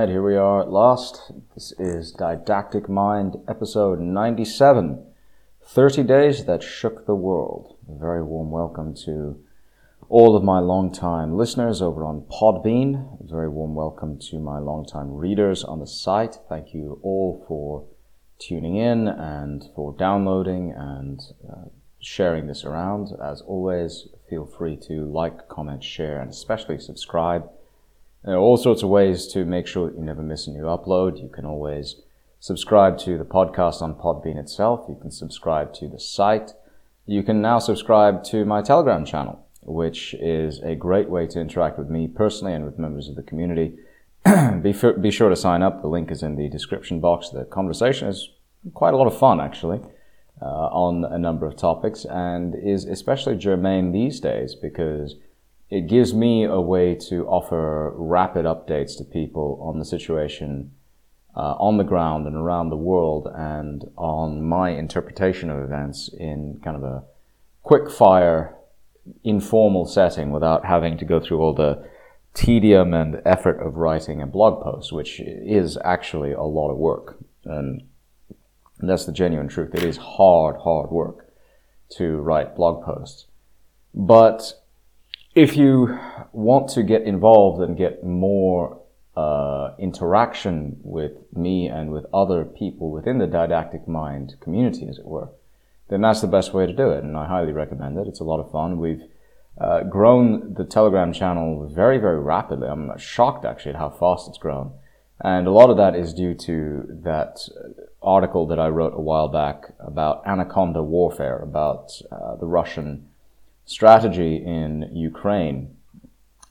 right, here we are at last. This is Didactic Mind, episode 97 30 Days That Shook the World. A very warm welcome to all of my long-time listeners over on Podbean. A very warm welcome to my long-time readers on the site. Thank you all for tuning in and for downloading and uh, sharing this around. As always, feel free to like, comment, share, and especially subscribe there are all sorts of ways to make sure that you never miss a new upload. You can always subscribe to the podcast on Podbean itself. You can subscribe to the site. You can now subscribe to my Telegram channel, which is a great way to interact with me personally and with members of the community. be, be sure to sign up. The link is in the description box. The conversation is quite a lot of fun, actually, uh, on a number of topics and is especially germane these days because it gives me a way to offer rapid updates to people on the situation uh, on the ground and around the world and on my interpretation of events in kind of a quick fire, informal setting without having to go through all the tedium and effort of writing a blog post, which is actually a lot of work. And that's the genuine truth. It is hard, hard work to write blog posts. But if you want to get involved and get more uh, interaction with me and with other people within the didactic mind community, as it were, then that's the best way to do it. And I highly recommend it. It's a lot of fun. We've uh, grown the Telegram channel very, very rapidly. I'm shocked actually at how fast it's grown. And a lot of that is due to that article that I wrote a while back about anaconda warfare, about uh, the Russian strategy in Ukraine,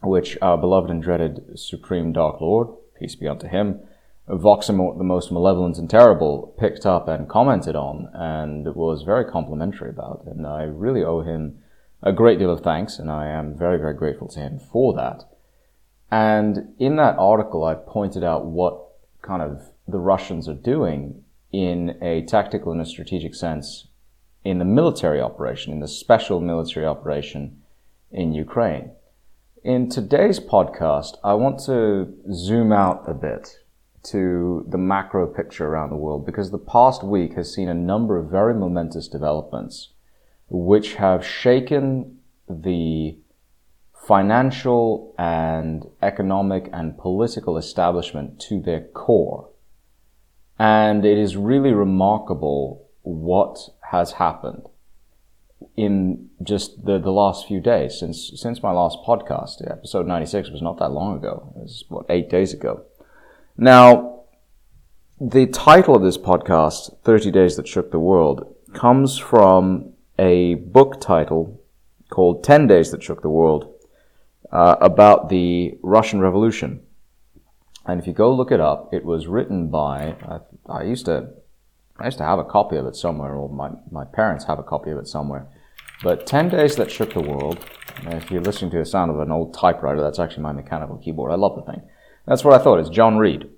which our beloved and dreaded Supreme Dark Lord, peace be unto him, Voxamort, the most malevolent and terrible, picked up and commented on and was very complimentary about. And I really owe him a great deal of thanks, and I am very, very grateful to him for that. And in that article, I pointed out what kind of the Russians are doing in a tactical and a strategic sense in the military operation, in the special military operation in Ukraine. In today's podcast, I want to zoom out a bit to the macro picture around the world because the past week has seen a number of very momentous developments which have shaken the financial and economic and political establishment to their core. And it is really remarkable what has happened in just the, the last few days since since my last podcast. Episode 96 was not that long ago. It was what eight days ago. Now, the title of this podcast, 30 Days That Shook the World, comes from a book title called 10 Days That Shook the World uh, about the Russian Revolution. And if you go look it up, it was written by, I, I used to I used to have a copy of it somewhere, or my, my parents have a copy of it somewhere. But 10 Days That Shook the World, if you're listening to the sound of an old typewriter, that's actually my mechanical keyboard. I love the thing. That's what I thought. It's John Reed.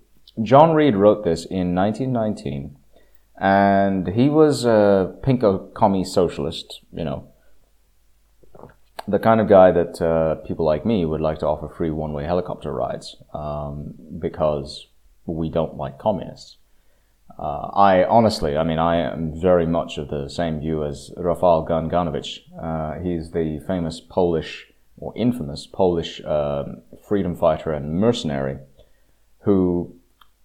John Reed wrote this in 1919, and he was a pinko commie socialist, you know, the kind of guy that uh, people like me would like to offer free one-way helicopter rides um, because we don't like communists. Uh, I honestly, I mean, I am very much of the same view as Rafał Gan-Ganowicz. Uh, he's the famous Polish or infamous Polish um, freedom fighter and mercenary who,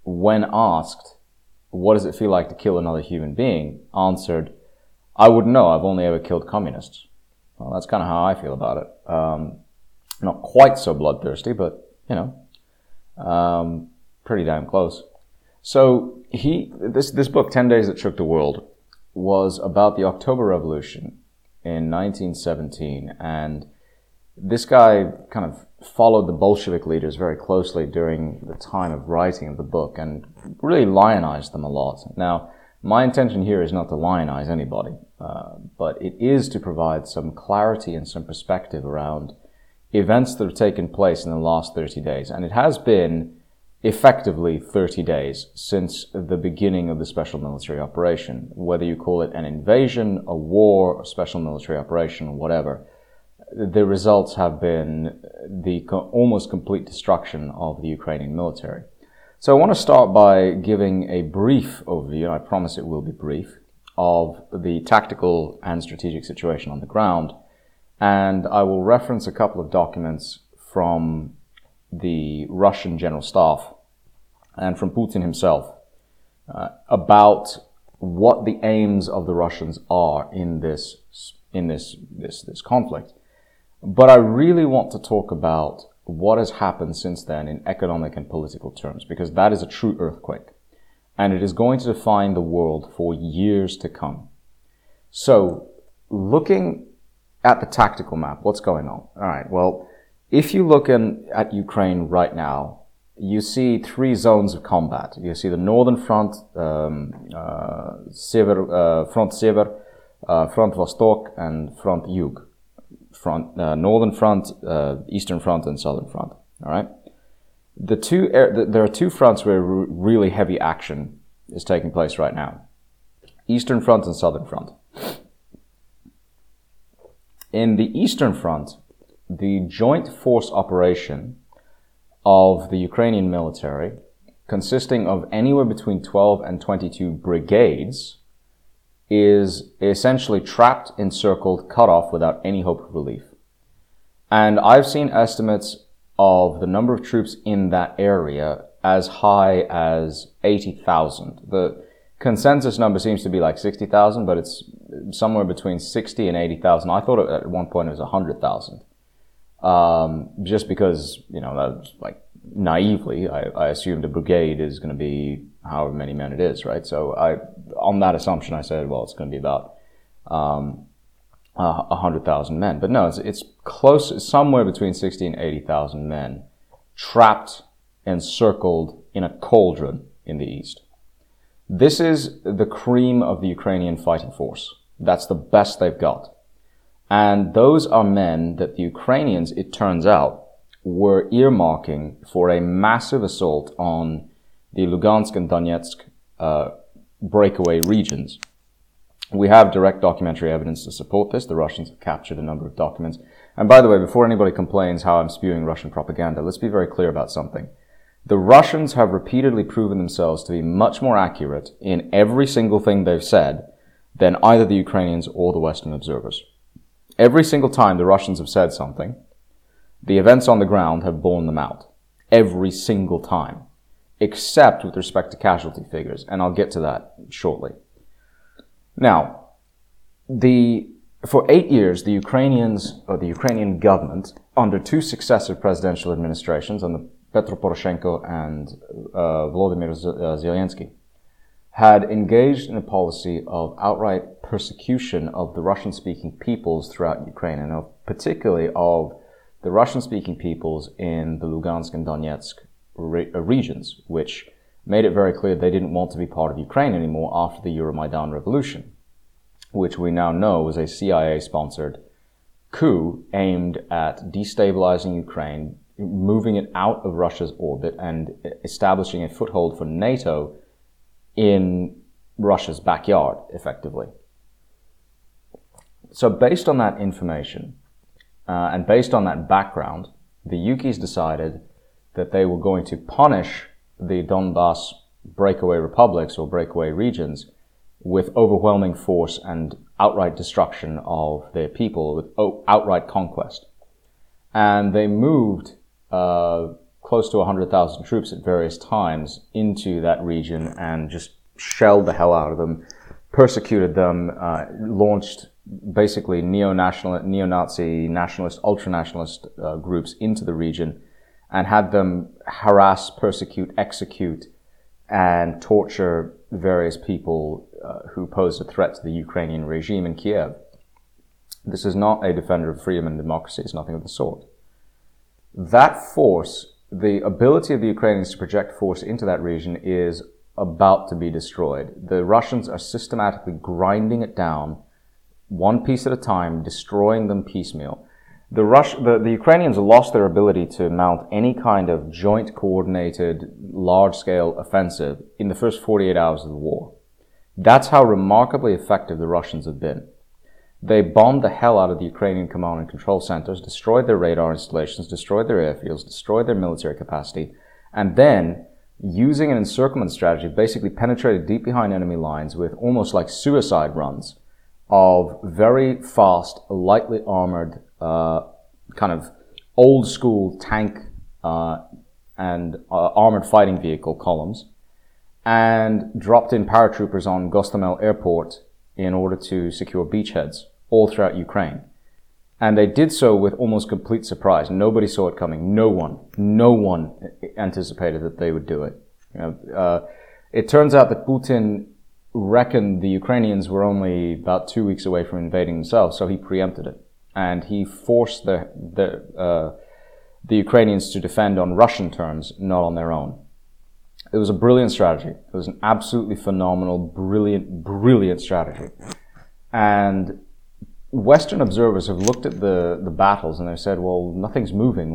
when asked, what does it feel like to kill another human being, answered, I wouldn't know, I've only ever killed communists. Well, that's kind of how I feel about it. Um, not quite so bloodthirsty, but, you know, um, pretty damn close. So he, this, this book, 10 Days That Shook the World, was about the October Revolution in 1917. And this guy kind of followed the Bolshevik leaders very closely during the time of writing of the book and really lionized them a lot. Now, my intention here is not to lionize anybody, uh, but it is to provide some clarity and some perspective around events that have taken place in the last 30 days. And it has been effectively 30 days since the beginning of the special military operation. Whether you call it an invasion, a war, a special military operation, whatever, the results have been the co- almost complete destruction of the Ukrainian military. So I want to start by giving a brief overview, and I promise it will be brief, of the tactical and strategic situation on the ground. And I will reference a couple of documents from the Russian General Staff and from Putin himself uh, about what the aims of the Russians are in this in this this this conflict. But I really want to talk about what has happened since then in economic and political terms because that is a true earthquake and it is going to define the world for years to come. So, looking at the tactical map, what's going on? All right. Well, if you look in, at Ukraine right now, you see three zones of combat. You see the northern front, um, uh, Sever, uh, front Sever, uh, front Vostok, and front Yug. Front, uh, northern front, uh, eastern front, and southern front. All right. The two air, there are two fronts where really heavy action is taking place right now: eastern front and southern front. In the eastern front, the joint force operation of the Ukrainian military, consisting of anywhere between 12 and 22 brigades, is essentially trapped, encircled, cut off without any hope of relief. And I've seen estimates of the number of troops in that area as high as 80,000. The consensus number seems to be like 60,000, but it's somewhere between 60 and 80,000. I thought at one point it was 100,000. Um, just because, you know, like naively, I, I assumed a brigade is going to be however many men it is, right? So I, on that assumption, I said, well, it's going to be about, um, a hundred thousand men. But no, it's, it's close, somewhere between 60 and 80,000 men trapped, encircled in a cauldron in the east. This is the cream of the Ukrainian fighting force. That's the best they've got. And those are men that the Ukrainians, it turns out, were earmarking for a massive assault on the Lugansk and Donetsk uh, breakaway regions. We have direct documentary evidence to support this. The Russians have captured a number of documents. And by the way, before anybody complains how I'm spewing Russian propaganda, let's be very clear about something. The Russians have repeatedly proven themselves to be much more accurate in every single thing they've said than either the Ukrainians or the Western observers. Every single time the Russians have said something, the events on the ground have borne them out. Every single time. Except with respect to casualty figures, and I'll get to that shortly. Now, the, for eight years, the Ukrainians, or the Ukrainian government, under two successive presidential administrations, under Petro Poroshenko and uh, Volodymyr uh, Zelensky, had engaged in a policy of outright persecution of the Russian speaking peoples throughout Ukraine, and of, particularly of the Russian speaking peoples in the Lugansk and Donetsk re- uh, regions, which made it very clear they didn't want to be part of Ukraine anymore after the Euromaidan revolution, which we now know was a CIA sponsored coup aimed at destabilizing Ukraine, moving it out of Russia's orbit, and establishing a foothold for NATO in Russia's backyard, effectively. So, based on that information, uh, and based on that background, the Yukis decided that they were going to punish the Donbass breakaway republics or breakaway regions with overwhelming force and outright destruction of their people, with outright conquest. And they moved uh, close to 100,000 troops at various times into that region and just shelled the hell out of them, persecuted them, uh, launched basically neo-national, neo-Nazi, nationalist, ultra-nationalist uh, groups into the region and had them harass, persecute, execute, and torture various people uh, who posed a threat to the Ukrainian regime in Kiev. This is not a defender of freedom and democracy. It's nothing of the sort. That force, the ability of the Ukrainians to project force into that region is about to be destroyed. The Russians are systematically grinding it down one piece at a time, destroying them piecemeal. The, Rush, the, the Ukrainians lost their ability to mount any kind of joint coordinated large scale offensive in the first 48 hours of the war. That's how remarkably effective the Russians have been. They bombed the hell out of the Ukrainian command and control centers, destroyed their radar installations, destroyed their airfields, destroyed their military capacity, and then using an encirclement strategy, basically penetrated deep behind enemy lines with almost like suicide runs of very fast, lightly armored, uh, kind of old school tank uh, and uh, armored fighting vehicle columns, and dropped in paratroopers on Gostomel airport in order to secure beachheads all throughout Ukraine. And they did so with almost complete surprise. Nobody saw it coming. No one, no one anticipated that they would do it. You know, uh, it turns out that Putin reckoned the Ukrainians were only about two weeks away from invading themselves, so he preempted it. And he forced the, the, uh, the Ukrainians to defend on Russian terms, not on their own. It was a brilliant strategy. It was an absolutely phenomenal, brilliant, brilliant strategy. And Western observers have looked at the, the battles and they've said, well, nothing's moving.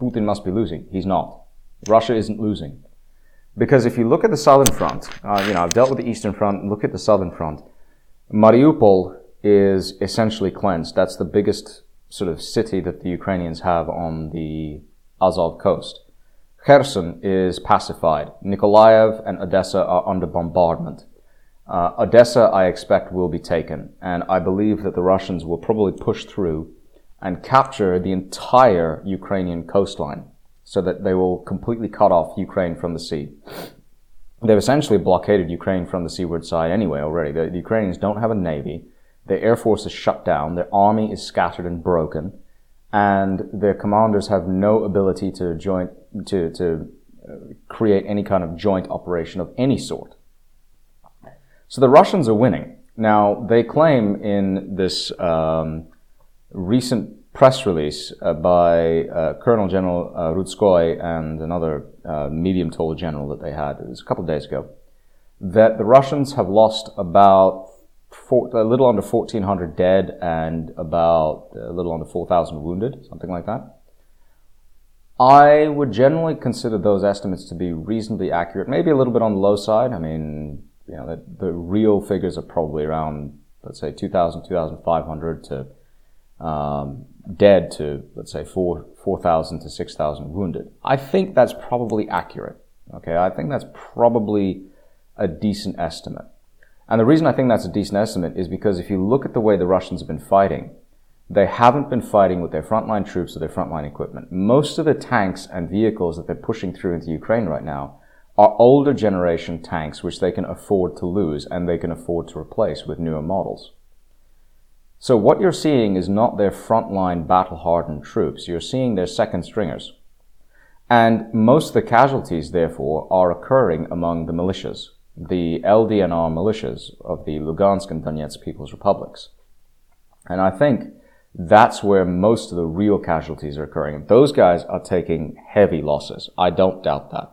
Putin must be losing. He's not. Russia isn't losing. Because if you look at the southern front, uh, you know, I've dealt with the eastern front, look at the southern front. Mariupol is essentially cleansed. That's the biggest sort of city that the Ukrainians have on the Azov coast. Kherson is pacified. Nikolaev and Odessa are under bombardment. Uh, Odessa, I expect, will be taken, and I believe that the Russians will probably push through and capture the entire Ukrainian coastline so that they will completely cut off Ukraine from the sea. They've essentially blockaded Ukraine from the seaward side anyway already. The, the Ukrainians don't have a navy. Their air force is shut down. Their army is scattered and broken. And their commanders have no ability to joint, to, to uh, create any kind of joint operation of any sort. So the Russians are winning. Now, they claim in this um, recent press release uh, by uh, Colonel General uh, Rudskoy and another uh, medium tall general that they had, it was a couple of days ago, that the Russians have lost about four, a little under 1,400 dead and about a little under 4,000 wounded, something like that. I would generally consider those estimates to be reasonably accurate, maybe a little bit on the low side. I mean, you know, the, the real figures are probably around, let's say, 2,000, 2,500 to um, dead to, let's say, 4, 4,000 to 6,000 wounded. I think that's probably accurate. Okay, I think that's probably a decent estimate. And the reason I think that's a decent estimate is because if you look at the way the Russians have been fighting, they haven't been fighting with their frontline troops or their frontline equipment. Most of the tanks and vehicles that they're pushing through into Ukraine right now are older generation tanks which they can afford to lose and they can afford to replace with newer models. So what you're seeing is not their frontline battle hardened troops, you're seeing their second stringers. And most of the casualties, therefore, are occurring among the militias, the LDNR militias of the Lugansk and Donetsk People's Republics. And I think that's where most of the real casualties are occurring. Those guys are taking heavy losses. I don't doubt that.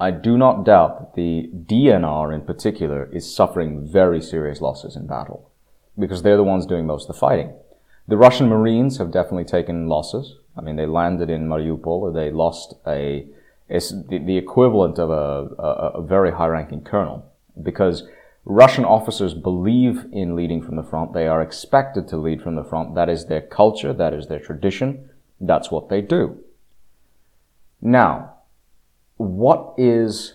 I do not doubt that the DNR in particular is suffering very serious losses in battle because they're the ones doing most of the fighting. The Russian Marines have definitely taken losses. I mean, they landed in Mariupol, they lost a, the, the equivalent of a, a, a very high ranking colonel because Russian officers believe in leading from the front. They are expected to lead from the front. That is their culture. That is their tradition. That's what they do. Now, what is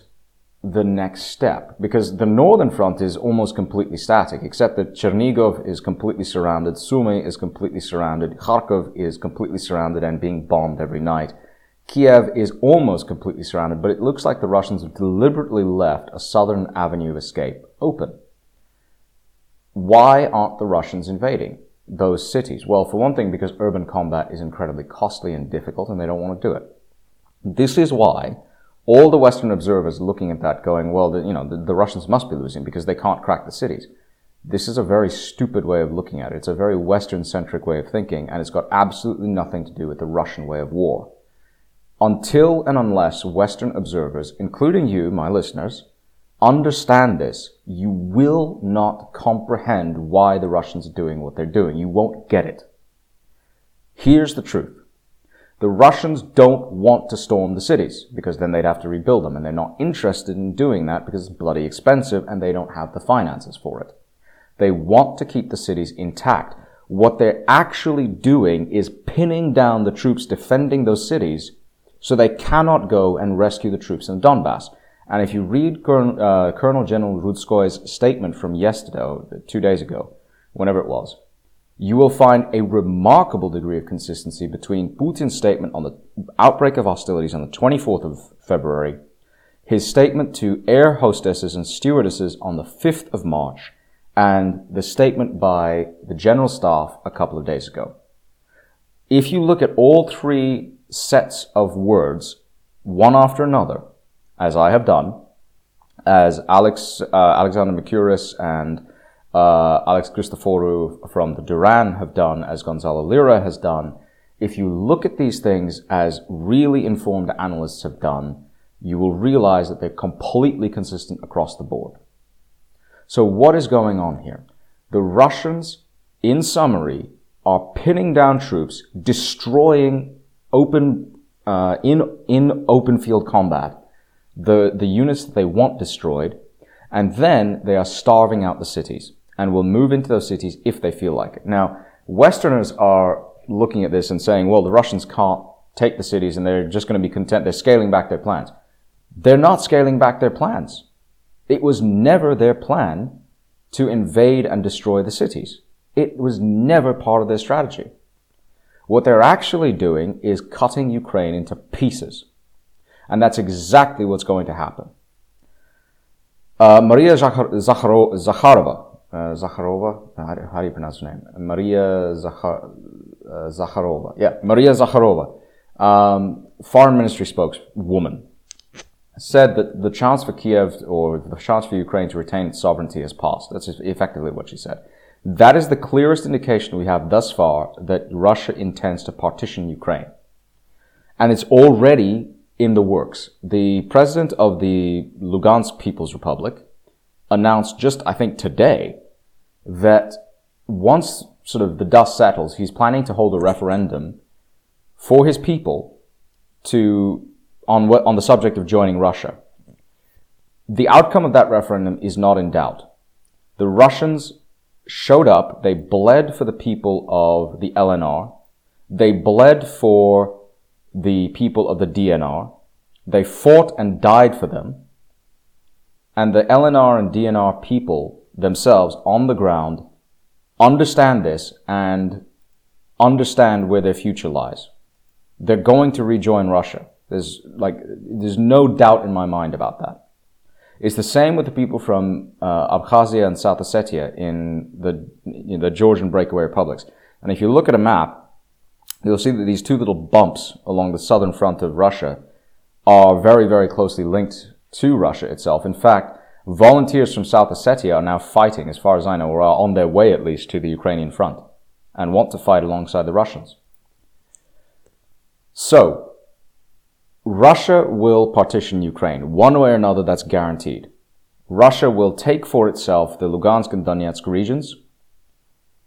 the next step? Because the northern front is almost completely static, except that Chernigov is completely surrounded, Sumy is completely surrounded, Kharkov is completely surrounded and being bombed every night. Kiev is almost completely surrounded, but it looks like the Russians have deliberately left a southern avenue of escape open. Why aren't the Russians invading those cities? Well, for one thing, because urban combat is incredibly costly and difficult and they don't want to do it. This is why all the Western observers looking at that going, well, the, you know, the, the, Russians must be losing because they can't crack the cities. This is a very stupid way of looking at it. It's a very Western centric way of thinking, and it's got absolutely nothing to do with the Russian way of war. Until and unless Western observers, including you, my listeners, understand this, you will not comprehend why the Russians are doing what they're doing. You won't get it. Here's the truth. The Russians don't want to storm the cities because then they'd have to rebuild them and they're not interested in doing that because it's bloody expensive and they don't have the finances for it. They want to keep the cities intact. What they're actually doing is pinning down the troops defending those cities So they cannot go and rescue the troops in Donbass. And if you read uh, Colonel General Rudskoy's statement from yesterday, two days ago, whenever it was, you will find a remarkable degree of consistency between Putin's statement on the outbreak of hostilities on the 24th of February, his statement to air hostesses and stewardesses on the 5th of March, and the statement by the General Staff a couple of days ago. If you look at all three sets of words, one after another, as I have done, as Alex, uh, Alexander Mercouris and uh, Alex Christoforou from the Duran have done, as Gonzalo Lira has done, if you look at these things as really informed analysts have done, you will realize that they're completely consistent across the board. So what is going on here? The Russians, in summary, are pinning down troops, destroying open, uh, in, in open field combat, the, the units that they want destroyed, and then they are starving out the cities and will move into those cities if they feel like it. Now, Westerners are looking at this and saying, well, the Russians can't take the cities and they're just going to be content. They're scaling back their plans. They're not scaling back their plans. It was never their plan to invade and destroy the cities. It was never part of their strategy. What they're actually doing is cutting Ukraine into pieces. And that's exactly what's going to happen. Uh, Maria Zakharova, uh, Zakharova. How do, how do, you pronounce her name? Maria Zakhar, uh, Zakharova. Yeah, Maria Zakharova, um, foreign ministry spokeswoman, said that the chance for Kiev or the chance for Ukraine to retain its sovereignty has passed. That's effectively what she said. That is the clearest indication we have thus far that Russia intends to partition Ukraine. And it's already in the works. The president of the Lugansk People's Republic announced just, I think, today that once sort of the dust settles, he's planning to hold a referendum for his people to on on the subject of joining Russia. The outcome of that referendum is not in doubt. The Russians showed up, they bled for the people of the LNR, they bled for the people of the DNR, they fought and died for them, and the LNR and DNR people themselves on the ground understand this and understand where their future lies. They're going to rejoin Russia. There's like, there's no doubt in my mind about that. It's the same with the people from uh, Abkhazia and South Ossetia in the, in the Georgian breakaway republics. And if you look at a map, you'll see that these two little bumps along the southern front of Russia are very, very closely linked to Russia itself. In fact, Volunteers from South Ossetia are now fighting, as far as I know, or are on their way at least to the Ukrainian front and want to fight alongside the Russians. So, Russia will partition Ukraine. One way or another, that's guaranteed. Russia will take for itself the Lugansk and Donetsk regions,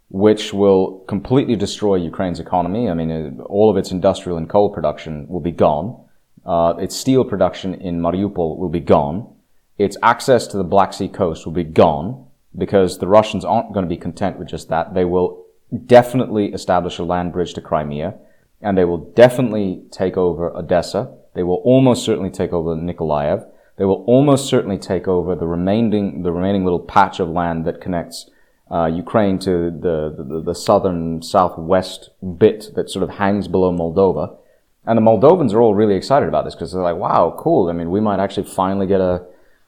which will completely destroy Ukraine's economy. I mean, uh, all of its industrial and coal production will be gone. Uh, its steel production in Mariupol will be gone its access to the Black Sea coast will be gone because the Russians aren't going to be content with just that. They will definitely establish a land bridge to Crimea and they will definitely take over Odessa. They will almost certainly take over Nikolaev. They will almost certainly take over the remaining, the remaining little patch of land that connects uh, Ukraine to the, the, the southern southwest bit that sort of hangs below Moldova. And the Moldovans are all really excited about this because they're like, wow, cool. I mean, we might actually finally get a,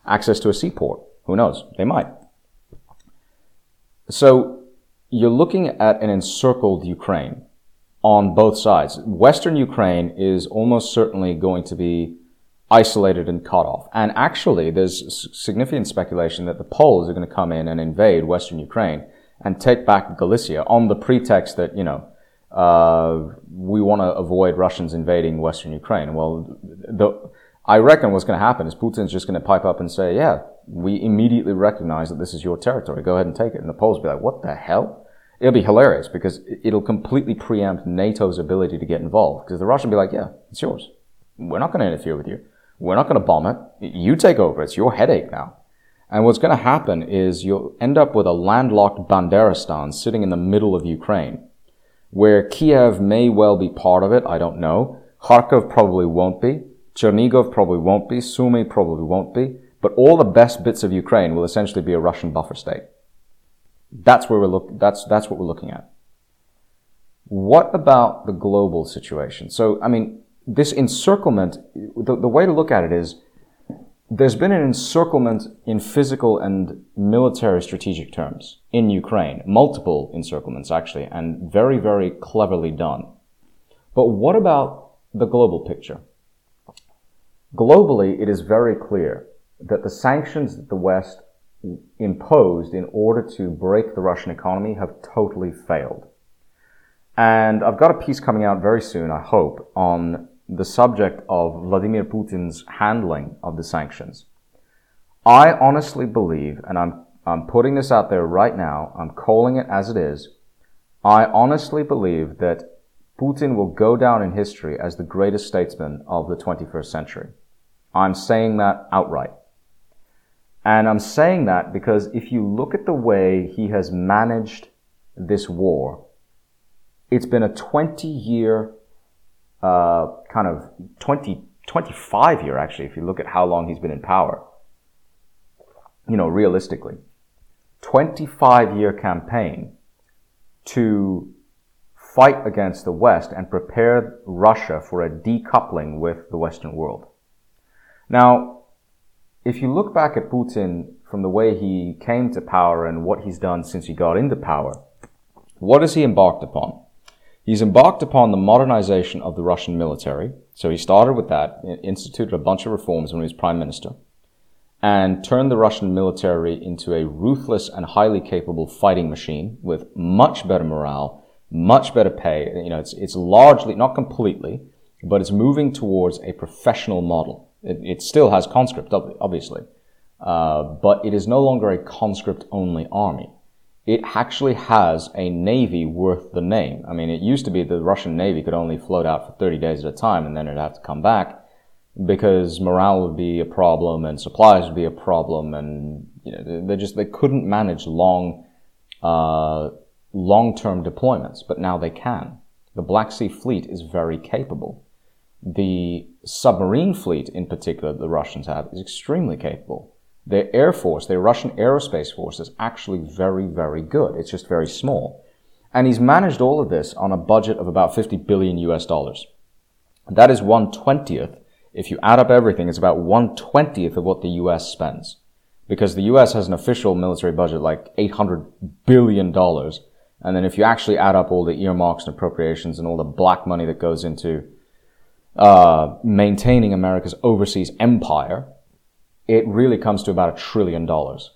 access to a seaport. Who knows? They might. So you're looking at an encircled Ukraine on both sides. Western Ukraine is almost certainly going to be isolated and cut off. And actually, there's significant speculation that the Poles are going to come in and invade Western Ukraine and take back Galicia on the pretext that, you know, uh, we want to avoid Russians invading Western Ukraine. Well, the, I reckon what's going to happen is Putin's just going to pipe up and say, yeah, we immediately recognize that this is your territory. Go ahead and take it. And the Poles will be like, what the hell? It'll be hilarious because it'll completely preempt NATO's ability to get involved. Because the Russians will be like, yeah, it's yours. We're not going to interfere with you. We're not going to bomb it. You take over. It's your headache now. And what's going to happen is you'll end up with a landlocked Banderistan sitting in the middle of Ukraine, where Kiev may well be part of it. I don't know Kharkov probably won't be. Chernigov probably won't be. Sumy probably won't be. But all the best bits of Ukraine will essentially be a Russian buffer state. That's where we're look, that's, that's what we're looking at. What about the global situation? So, I mean, this encirclement, the, the way to look at it is there's been an encirclement in physical and military strategic terms in Ukraine, multiple encirclements actually, and very, very cleverly done. But what about the global picture? Globally, it is very clear that the sanctions that the West imposed in order to break the Russian economy have totally failed. And I've got a piece coming out very soon, I hope, on the subject of Vladimir Putin's handling of the sanctions. I honestly believe, and I'm, I'm putting this out there right now, I'm calling it as it is. I honestly believe that Putin will go down in history as the greatest statesman of the 21st century. I'm saying that outright. And I'm saying that because if you look at the way he has managed this war, it's been a 20 year uh, kind of 20, 25 year actually, if you look at how long he's been in power. You know, realistically, 25 year campaign to fight against the West and prepare Russia for a decoupling with the Western world. Now, if you look back at Putin from the way he came to power and what he's done since he got into power, what has he embarked upon? He's embarked upon the modernization of the Russian military. So he started with that, instituted a bunch of reforms when he was prime minister, and turned the Russian military into a ruthless and highly capable fighting machine with much better morale, much better pay. You know, it's, it's largely, not completely, but it's moving towards a professional model. It, it still has conscript, obviously, uh, but it is no longer a conscript only army. It actually has a navy worth the name. I mean, it used to be the Russian navy could only float out for 30 days at a time and then it'd have to come back because morale would be a problem and supplies would be a problem and you know they just they couldn't manage long uh, long-term deployments but now they can. The black sea fleet is very capable. The submarine fleet in particular the russians have is extremely capable their air force, their Russian aerospace force is actually very, very good. It's just very small. And he's managed all of this on a budget of about 50 billion US dollars. That is one twentieth. If you add up everything, it's about one twentieth of what the US spends. Because the US has an official military budget like 800 billion dollars. And then if you actually add up all the earmarks and appropriations and all the black money that goes into uh, maintaining America's overseas empire, it really comes to about a trillion dollars.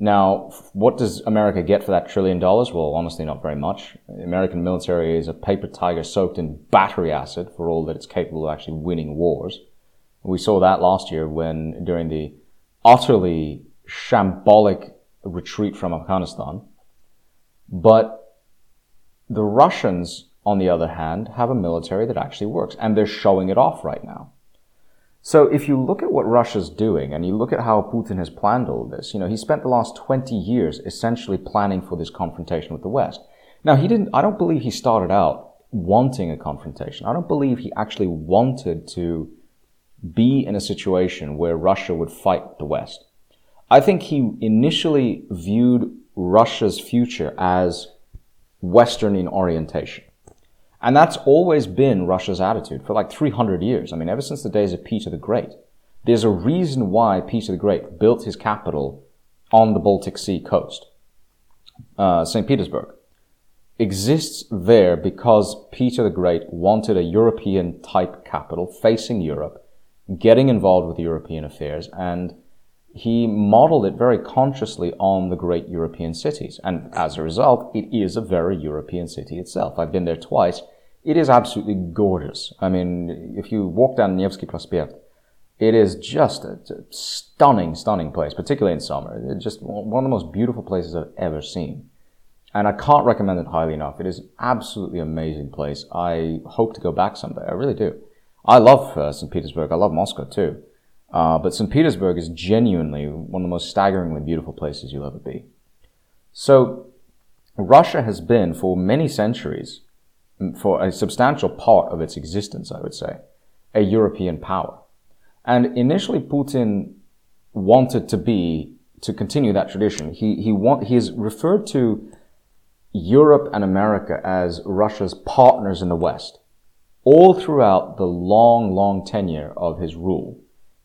Now, what does America get for that trillion dollars? Well, honestly, not very much. The American military is a paper tiger soaked in battery acid for all that it's capable of actually winning wars. We saw that last year when, during the utterly shambolic retreat from Afghanistan. But the Russians, on the other hand, have a military that actually works, and they're showing it off right now. So if you look at what Russia's doing and you look at how Putin has planned all this, you know, he spent the last 20 years essentially planning for this confrontation with the West. Now, he didn't, I don't believe he started out wanting a confrontation. I don't believe he actually wanted to be in a situation where Russia would fight the West. I think he initially viewed Russia's future as Western in orientation. And that's always been Russia's attitude for like 300 years. I mean, ever since the days of Peter the Great. There's a reason why Peter the Great built his capital on the Baltic Sea coast. Uh, St. Petersburg exists there because Peter the Great wanted a European type capital facing Europe, getting involved with European affairs, and he modeled it very consciously on the great European cities. And as a result, it is a very European city itself. I've been there twice. It is absolutely gorgeous. I mean, if you walk down Nevsky Prospect, it is just a, a stunning, stunning place, particularly in summer. It's just one of the most beautiful places I've ever seen. And I can't recommend it highly enough. It is an absolutely amazing place. I hope to go back someday. I really do. I love uh, St. Petersburg. I love Moscow too. Uh, but St. Petersburg is genuinely one of the most staggeringly beautiful places you'll ever be. So, Russia has been for many centuries, for a substantial part of its existence, I would say, a European power. And initially Putin wanted to be, to continue that tradition. He, he want, he is referred to Europe and America as Russia's partners in the West. All throughout the long, long tenure of his rule,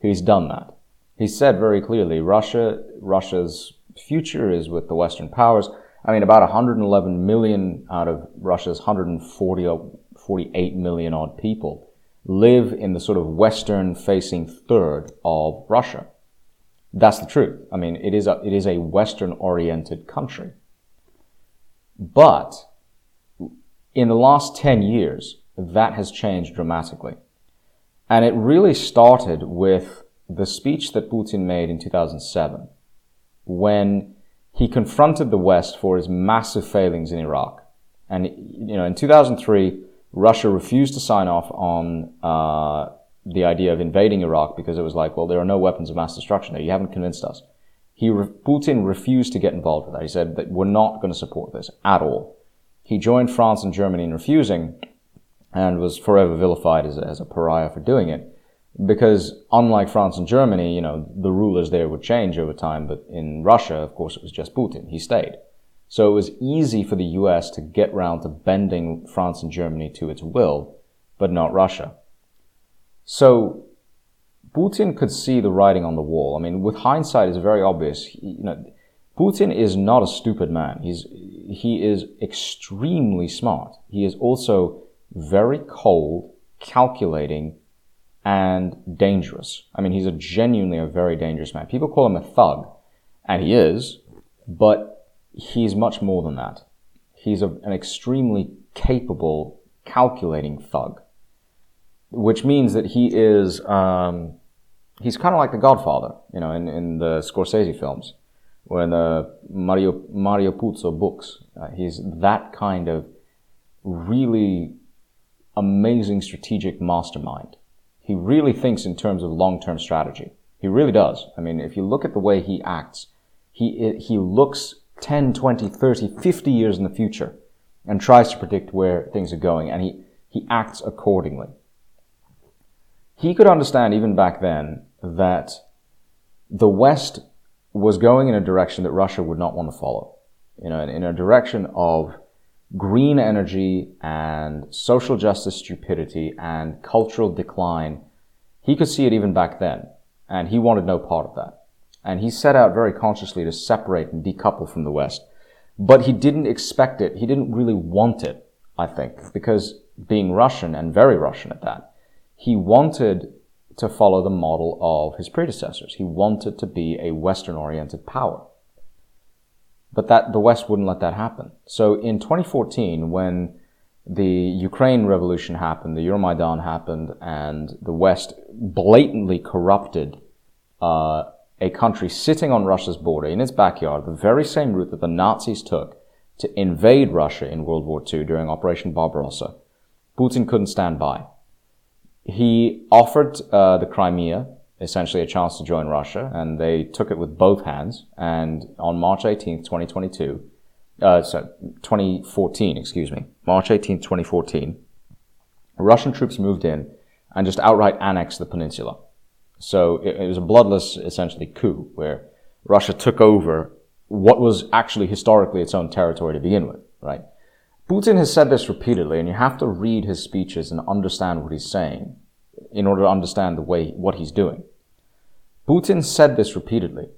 he's done that. He said very clearly, Russia, Russia's future is with the Western powers. I mean, about 111 million out of Russia's 140, 48 million odd people live in the sort of Western facing third of Russia. That's the truth. I mean, it is a, it is a Western oriented country. But in the last 10 years, that has changed dramatically. And it really started with the speech that Putin made in 2007 when he confronted the West for his massive failings in Iraq. And, you know, in 2003, Russia refused to sign off on uh, the idea of invading Iraq because it was like, well, there are no weapons of mass destruction there. You haven't convinced us. He re- Putin refused to get involved with that. He said that we're not going to support this at all. He joined France and Germany in refusing and was forever vilified as a, as a pariah for doing it because unlike France and Germany, you know, the rulers there would change over time, but in Russia, of course, it was just Putin. He stayed. So it was easy for the US to get round to bending France and Germany to its will, but not Russia. So Putin could see the writing on the wall. I mean, with hindsight, it's very obvious. He, you know, Putin is not a stupid man. He's, he is extremely smart. He is also very cold, calculating, and dangerous. I mean, he's a genuinely a very dangerous man. People call him a thug, and he is, but he's much more than that. He's a, an extremely capable, calculating thug, which means that he is, um, he's kind of like the Godfather, you know, in, in the Scorsese films, or in the Mario, Mario Puzo books. Uh, he's that kind of really amazing strategic mastermind he really thinks in terms of long-term strategy. He really does. I mean, if you look at the way he acts, he, he looks 10, 20, 30, 50 years in the future and tries to predict where things are going and he, he acts accordingly. He could understand even back then that the West was going in a direction that Russia would not want to follow. You know, in, in a direction of green energy and social justice stupidity and cultural decline, he could see it even back then. And he wanted no part of that. And he set out very consciously to separate and decouple from the West. But he didn't expect it. He didn't really want it, I think, because being Russian and very Russian at that, he wanted to follow the model of his predecessors. He wanted to be a Western oriented power. But that, the West wouldn't let that happen. So in 2014, when the Ukraine revolution happened, the Euromaidan happened, and the West blatantly corrupted uh, a country sitting on Russia's border in its backyard, the very same route that the Nazis took to invade Russia in World War II during Operation Barbarossa. Putin couldn't stand by. He offered uh, the Crimea essentially a chance to join Russia, and they took it with both hands. And on March 18th, 2022, uh, so 2014, excuse me, March 18th, 2014, Russian troops moved in and just outright annexed the peninsula. So it, it was a bloodless, essentially, coup where Russia took over what was actually historically its own territory to begin with, right? Putin has said this repeatedly, and you have to read his speeches and understand what he's saying in order to understand the way what he's doing. Putin said this repeatedly.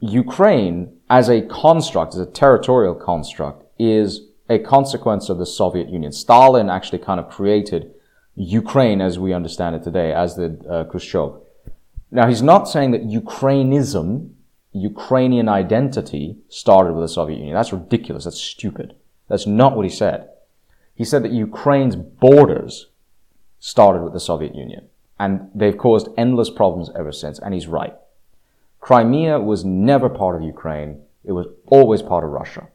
Ukraine, as a construct, as a territorial construct, is a consequence of the Soviet Union. Stalin actually kind of created Ukraine as we understand it today, as did uh, Khrushchev. Now, he's not saying that Ukrainism, Ukrainian identity, started with the Soviet Union. That's ridiculous. That's stupid. That's not what he said. He said that Ukraine's borders started with the Soviet Union. And they've caused endless problems ever since. And he's right. Crimea was never part of Ukraine. It was always part of Russia.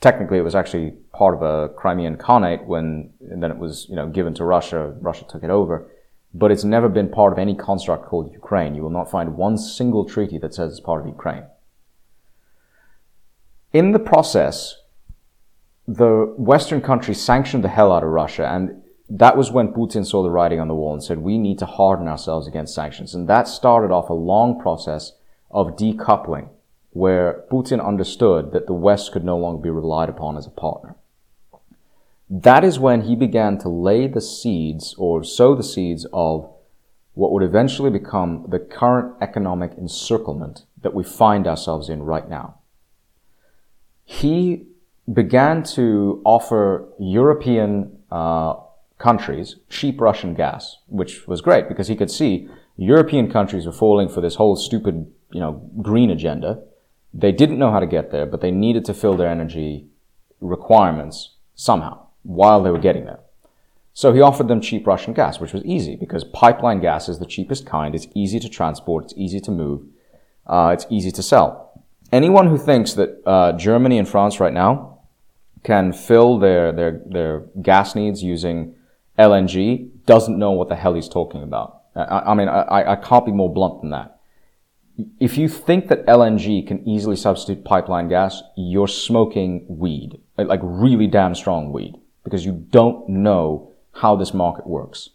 Technically, it was actually part of a Crimean Khanate when, and then it was, you know, given to Russia. Russia took it over. But it's never been part of any construct called Ukraine. You will not find one single treaty that says it's part of Ukraine. In the process, the Western countries sanctioned the hell out of Russia and that was when Putin saw the writing on the wall and said, we need to harden ourselves against sanctions. And that started off a long process of decoupling where Putin understood that the West could no longer be relied upon as a partner. That is when he began to lay the seeds or sow the seeds of what would eventually become the current economic encirclement that we find ourselves in right now. He began to offer European uh, countries cheap Russian gas, which was great because he could see European countries were falling for this whole stupid, you know, green agenda. They didn't know how to get there, but they needed to fill their energy requirements somehow while they were getting there. So he offered them cheap Russian gas, which was easy because pipeline gas is the cheapest kind. It's easy to transport. It's easy to move. Uh, it's easy to sell. Anyone who thinks that uh, Germany and France right now can fill their, their, their gas needs using LNG doesn't know what the hell he's talking about. I, I mean, I, I can't be more blunt than that. If you think that LNG can easily substitute pipeline gas, you're smoking weed, like really damn strong weed, because you don't know how this market works.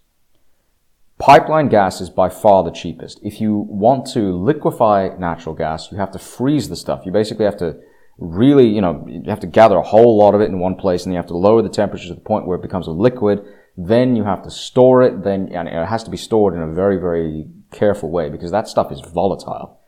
Pipeline gas is by far the cheapest. If you want to liquefy natural gas, you have to freeze the stuff. You basically have to really, you know, you have to gather a whole lot of it in one place and you have to lower the temperature to the point where it becomes a liquid. Then you have to store it. Then and it has to be stored in a very, very careful way because that stuff is volatile.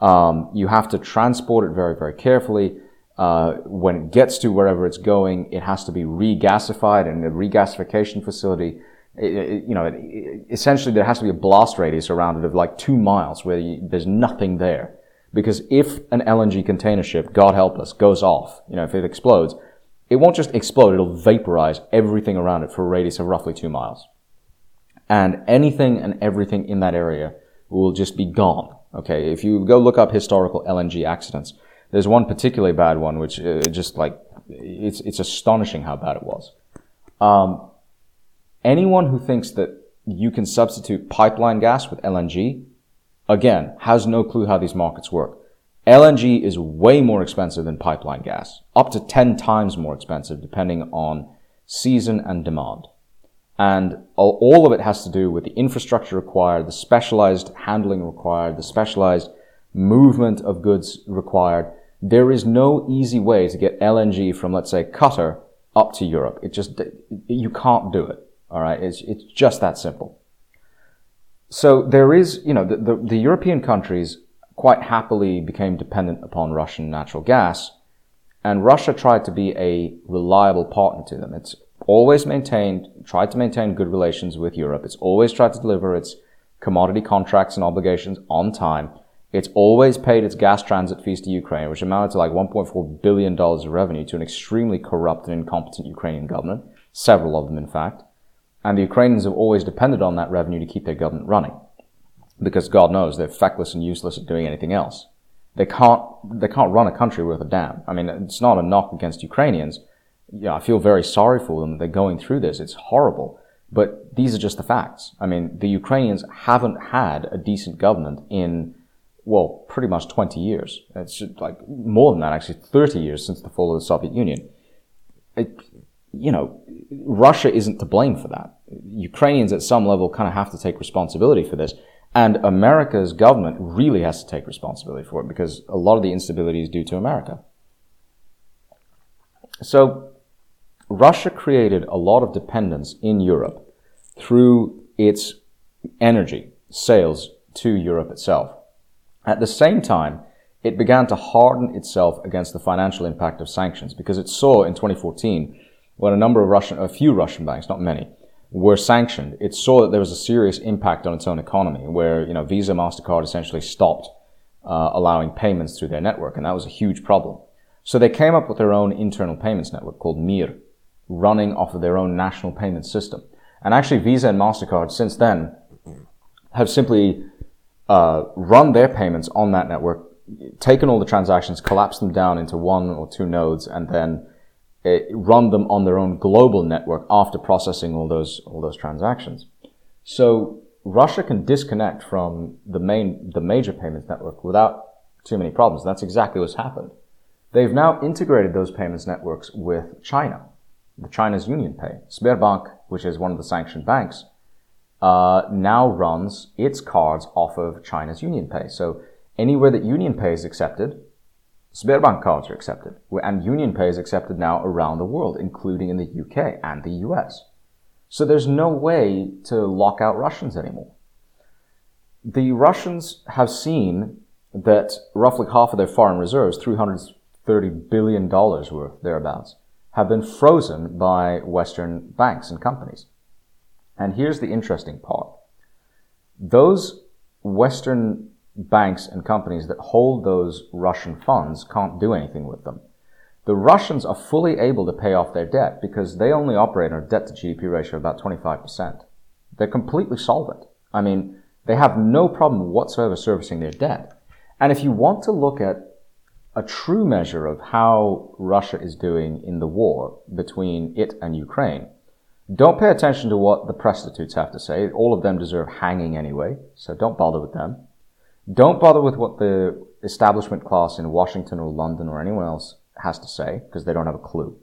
Um, you have to transport it very, very carefully. Uh, when it gets to wherever it's going, it has to be regasified in a regasification facility. It, it, you know, it, essentially there has to be a blast radius around it of like two miles where you, there's nothing there. Because if an LNG container ship, God help us, goes off, you know, if it explodes, it won't just explode, it'll vaporize everything around it for a radius of roughly two miles. And anything and everything in that area will just be gone. Okay, if you go look up historical LNG accidents, there's one particularly bad one, which uh, just like, it's, it's astonishing how bad it was. Um, anyone who thinks that you can substitute pipeline gas with LNG again, has no clue how these markets work. LNG is way more expensive than pipeline gas, up to 10 times more expensive depending on season and demand. And all of it has to do with the infrastructure required, the specialized handling required, the specialized movement of goods required. There is no easy way to get LNG from, let's say, Qatar up to Europe. It just, you can't do it. All right. It's, it's just that simple. So there is, you know, the, the, the, European countries quite happily became dependent upon Russian natural gas, and Russia tried to be a reliable partner to them. It's always maintained, tried to maintain good relations with Europe. It's always tried to deliver its commodity contracts and obligations on time. It's always paid its gas transit fees to Ukraine, which amounted to like $1.4 billion of revenue to an extremely corrupt and incompetent Ukrainian government, several of them, in fact. And the Ukrainians have always depended on that revenue to keep their government running. Because God knows they're feckless and useless at doing anything else. They can't, they can't run a country worth a damn. I mean, it's not a knock against Ukrainians. Yeah, I feel very sorry for them. They're going through this. It's horrible. But these are just the facts. I mean, the Ukrainians haven't had a decent government in, well, pretty much 20 years. It's like more than that, actually, 30 years since the fall of the Soviet Union. It, you know, Russia isn't to blame for that. Ukrainians at some level kind of have to take responsibility for this. And America's government really has to take responsibility for it because a lot of the instability is due to America. So Russia created a lot of dependence in Europe through its energy sales to Europe itself. At the same time, it began to harden itself against the financial impact of sanctions because it saw in 2014 when a number of Russian, a few Russian banks, not many, were sanctioned, it saw that there was a serious impact on its own economy, where you know Visa, Mastercard essentially stopped uh, allowing payments through their network, and that was a huge problem. So they came up with their own internal payments network called Mir, running off of their own national payment system. And actually, Visa and Mastercard since then have simply uh, run their payments on that network, taken all the transactions, collapsed them down into one or two nodes, and then uh, run them on their own global network after processing all those all those transactions. So Russia can disconnect from the main the major payments network without too many problems. That's exactly what's happened. They've now integrated those payments networks with China, the China's UnionPay. Sberbank which is one of the sanctioned banks, uh, now runs its cards off of China's UnionPay. So anywhere that UnionPay is accepted, Sberbank cards are accepted. And UnionPay is accepted now around the world, including in the UK and the US. So there's no way to lock out Russians anymore. The Russians have seen that roughly half of their foreign reserves, $330 billion worth, thereabouts, have been frozen by Western banks and companies. And here's the interesting part. Those Western banks and companies that hold those Russian funds can't do anything with them. The Russians are fully able to pay off their debt because they only operate on a debt to GDP ratio of about 25%. They're completely solvent. I mean, they have no problem whatsoever servicing their debt. And if you want to look at a true measure of how Russia is doing in the war between it and Ukraine, don't pay attention to what the prostitutes have to say. All of them deserve hanging anyway, so don't bother with them. Don't bother with what the establishment class in Washington or London or anyone else has to say, because they don't have a clue.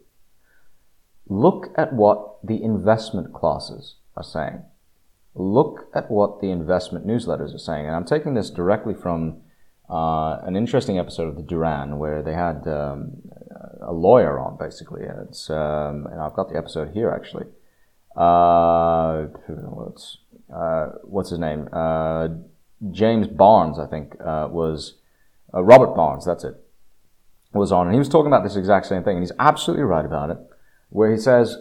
Look at what the investment classes are saying. Look at what the investment newsletters are saying. And I'm taking this directly from uh, an interesting episode of the Duran where they had um, a lawyer on, basically. It's, um, and I've got the episode here, actually. Uh, what's, uh, what's his name? James Barnes, I think, uh, was uh, Robert Barnes. That's it. Was on, and he was talking about this exact same thing, and he's absolutely right about it. Where he says,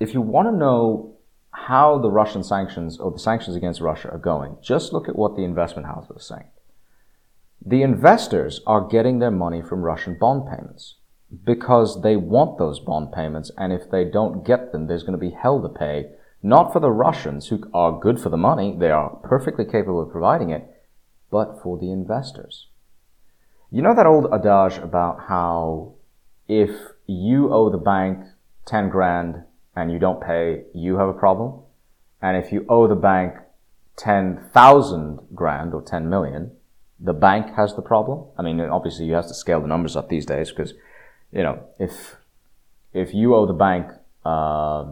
if you want to know how the Russian sanctions or the sanctions against Russia are going, just look at what the investment houses are saying. The investors are getting their money from Russian bond payments because they want those bond payments, and if they don't get them, there's going to be hell to pay not for the Russians, who are good for the money, they are perfectly capable of providing it, but for the investors. You know that old adage about how if you owe the bank 10 grand and you don't pay, you have a problem? And if you owe the bank 10,000 grand or 10 million, the bank has the problem? I mean, obviously you have to scale the numbers up these days because, you know, if, if you owe the bank, uh,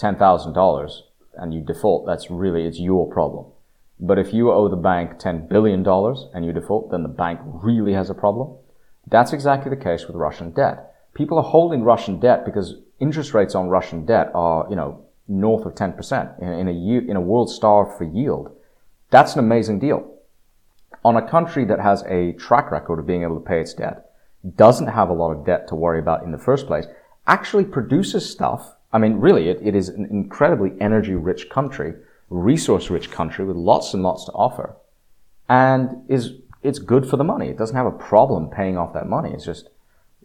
$10,000 and you default, that's really, it's your problem. But if you owe the bank $10 billion and you default, then the bank really has a problem. That's exactly the case with Russian debt. People are holding Russian debt because interest rates on Russian debt are, you know, north of 10% in, a, year, in a world starved for yield. That's an amazing deal. On a country that has a track record of being able to pay its debt, doesn't have a lot of debt to worry about in the first place, actually produces stuff I mean, really, it, it is an incredibly energy rich country, resource rich country with lots and lots to offer. And is, it's good for the money. It doesn't have a problem paying off that money. It's just,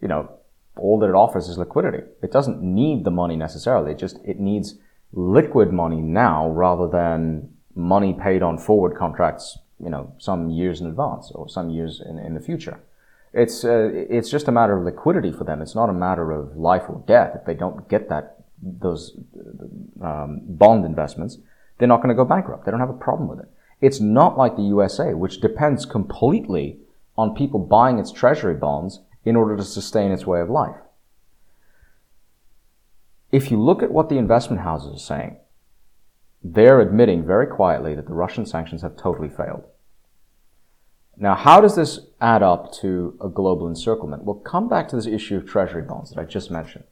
you know, all that it offers is liquidity. It doesn't need the money necessarily. It just, it needs liquid money now rather than money paid on forward contracts, you know, some years in advance or some years in, in the future. It's, uh, it's just a matter of liquidity for them. It's not a matter of life or death. If they don't get that those um, bond investments, they're not going to go bankrupt. They don't have a problem with it. It's not like the USA, which depends completely on people buying its treasury bonds in order to sustain its way of life. If you look at what the investment houses are saying, they're admitting very quietly that the Russian sanctions have totally failed. Now, how does this add up to a global encirclement? We'll come back to this issue of treasury bonds that I just mentioned.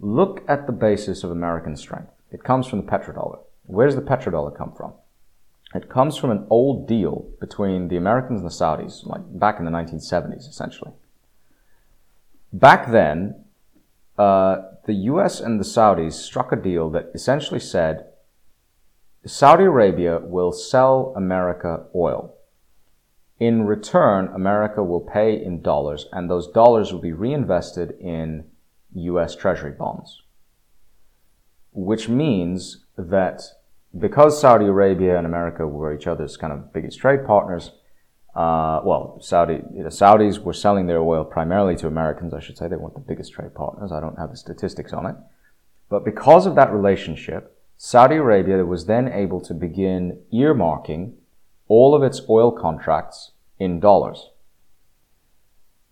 Look at the basis of American strength. It comes from the petrodollar. Where does the petrodollar come from? It comes from an old deal between the Americans and the Saudis, like back in the 1970s, essentially. Back then, uh, the US and the Saudis struck a deal that essentially said Saudi Arabia will sell America oil. In return, America will pay in dollars, and those dollars will be reinvested in US Treasury bonds. Which means that because Saudi Arabia and America were each other's kind of biggest trade partners, uh, well, Saudi, Saudis were selling their oil primarily to Americans, I should say. They weren't the biggest trade partners. I don't have the statistics on it. But because of that relationship, Saudi Arabia was then able to begin earmarking all of its oil contracts in dollars.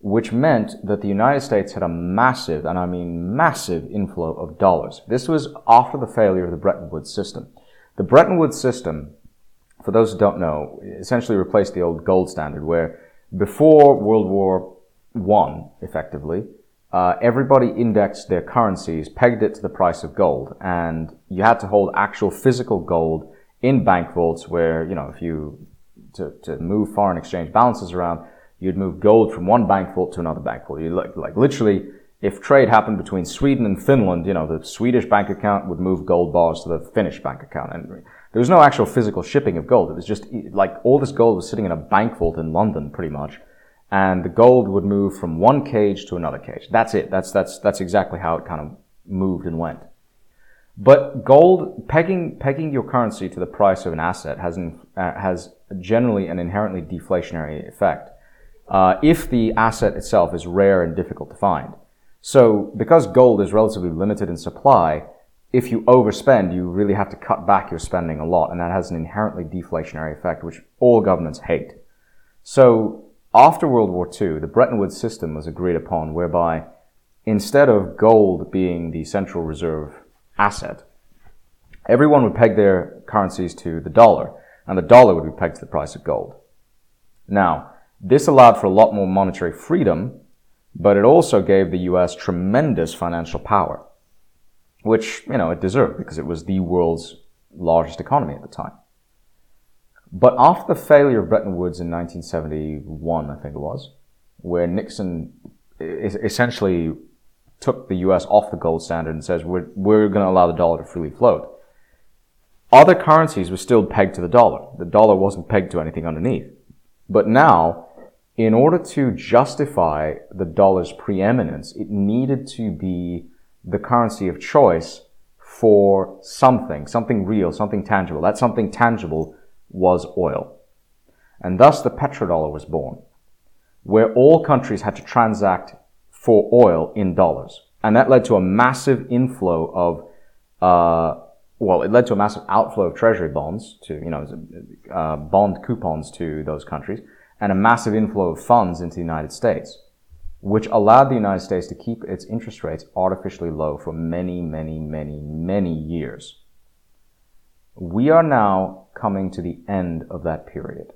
Which meant that the United States had a massive, and I mean massive, inflow of dollars. This was after the failure of the Bretton Woods system. The Bretton Woods system, for those who don't know, essentially replaced the old gold standard, where before World War One, effectively, uh, everybody indexed their currencies, pegged it to the price of gold, and you had to hold actual physical gold in bank vaults where, you know, if you, to, to move foreign exchange balances around, you'd move gold from one bank vault to another bank vault. You like, like literally, if trade happened between Sweden and Finland, you know, the Swedish bank account would move gold bars to the Finnish bank account. And there was no actual physical shipping of gold. It was just like all this gold was sitting in a bank vault in London, pretty much and the gold would move from one cage to another cage. That's it. That's, that's, that's exactly how it kind of moved and went. But gold, pegging, pegging your currency to the price of an asset has, an, uh, has generally an inherently deflationary effect. Uh, if the asset itself is rare and difficult to find. So because gold is relatively limited in supply, if you overspend, you really have to cut back your spending a lot, and that has an inherently deflationary effect, which all governments hate. So after World War II, the Bretton Woods system was agreed upon whereby instead of gold being the central reserve asset, everyone would peg their currencies to the dollar, and the dollar would be pegged to the price of gold. Now, this allowed for a lot more monetary freedom, but it also gave the US tremendous financial power, which, you know, it deserved because it was the world's largest economy at the time. But after the failure of Bretton Woods in 1971, I think it was, where Nixon essentially took the US off the gold standard and says, we're, we're going to allow the dollar to freely float. Other currencies were still pegged to the dollar. The dollar wasn't pegged to anything underneath. But now, in order to justify the dollar's preeminence, it needed to be the currency of choice for something, something real, something tangible. That something tangible was oil. And thus the petrodollar was born, where all countries had to transact for oil in dollars. And that led to a massive inflow of, uh, well, it led to a massive outflow of treasury bonds to, you know, uh, bond coupons to those countries, and a massive inflow of funds into the United States, which allowed the United States to keep its interest rates artificially low for many, many, many, many years. We are now coming to the end of that period.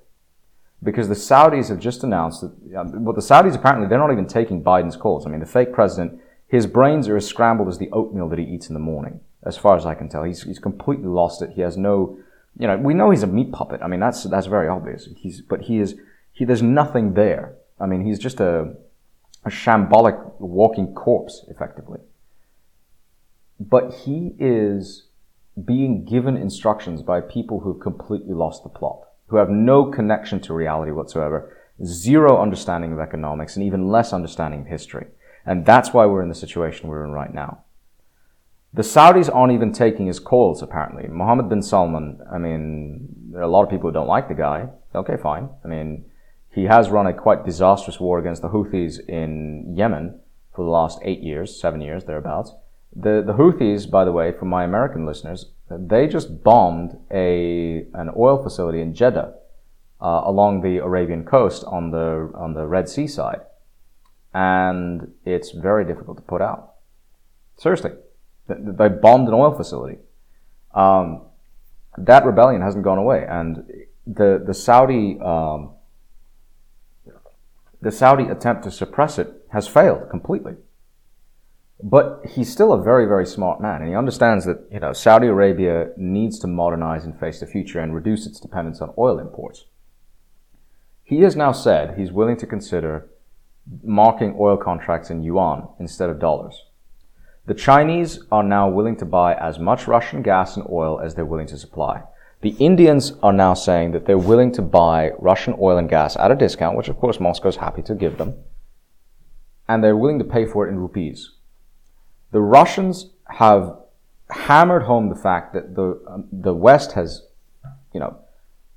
Because the Saudis have just announced that, uh, well, the Saudis apparently, they're not even taking Biden's calls. I mean, the fake president, his brains are as scrambled as the oatmeal that he eats in the morning, as far as I can tell. He's, he's completely lost it. He has no, you know, we know he's a meat puppet. I mean, that's, that's very obvious. He's, but he is, he, there's nothing there. I mean, he's just a, a shambolic walking corpse, effectively. But he is being given instructions by people who've completely lost the plot, who have no connection to reality whatsoever, zero understanding of economics, and even less understanding of history. And that's why we're in the situation we're in right now. The Saudis aren't even taking his calls, apparently. Mohammed bin Salman, I mean, there are a lot of people who don't like the guy. Okay, fine. I mean, he has run a quite disastrous war against the Houthis in Yemen for the last eight years, seven years, thereabouts. The, the Houthis, by the way, for my American listeners, they just bombed a, an oil facility in Jeddah uh, along the Arabian coast on the, on the Red Sea side. And it's very difficult to put out. Seriously. They bombed an oil facility. Um, that rebellion hasn't gone away. And the, the Saudi, um, the Saudi attempt to suppress it has failed completely. But he's still a very, very smart man, and he understands that you know Saudi Arabia needs to modernize and face the future and reduce its dependence on oil imports. He has now said he's willing to consider marking oil contracts in yuan instead of dollars. The Chinese are now willing to buy as much Russian gas and oil as they're willing to supply. The Indians are now saying that they're willing to buy Russian oil and gas at a discount, which of course Moscow is happy to give them, and they're willing to pay for it in rupees the Russians have hammered home the fact that the um, the West has, you know,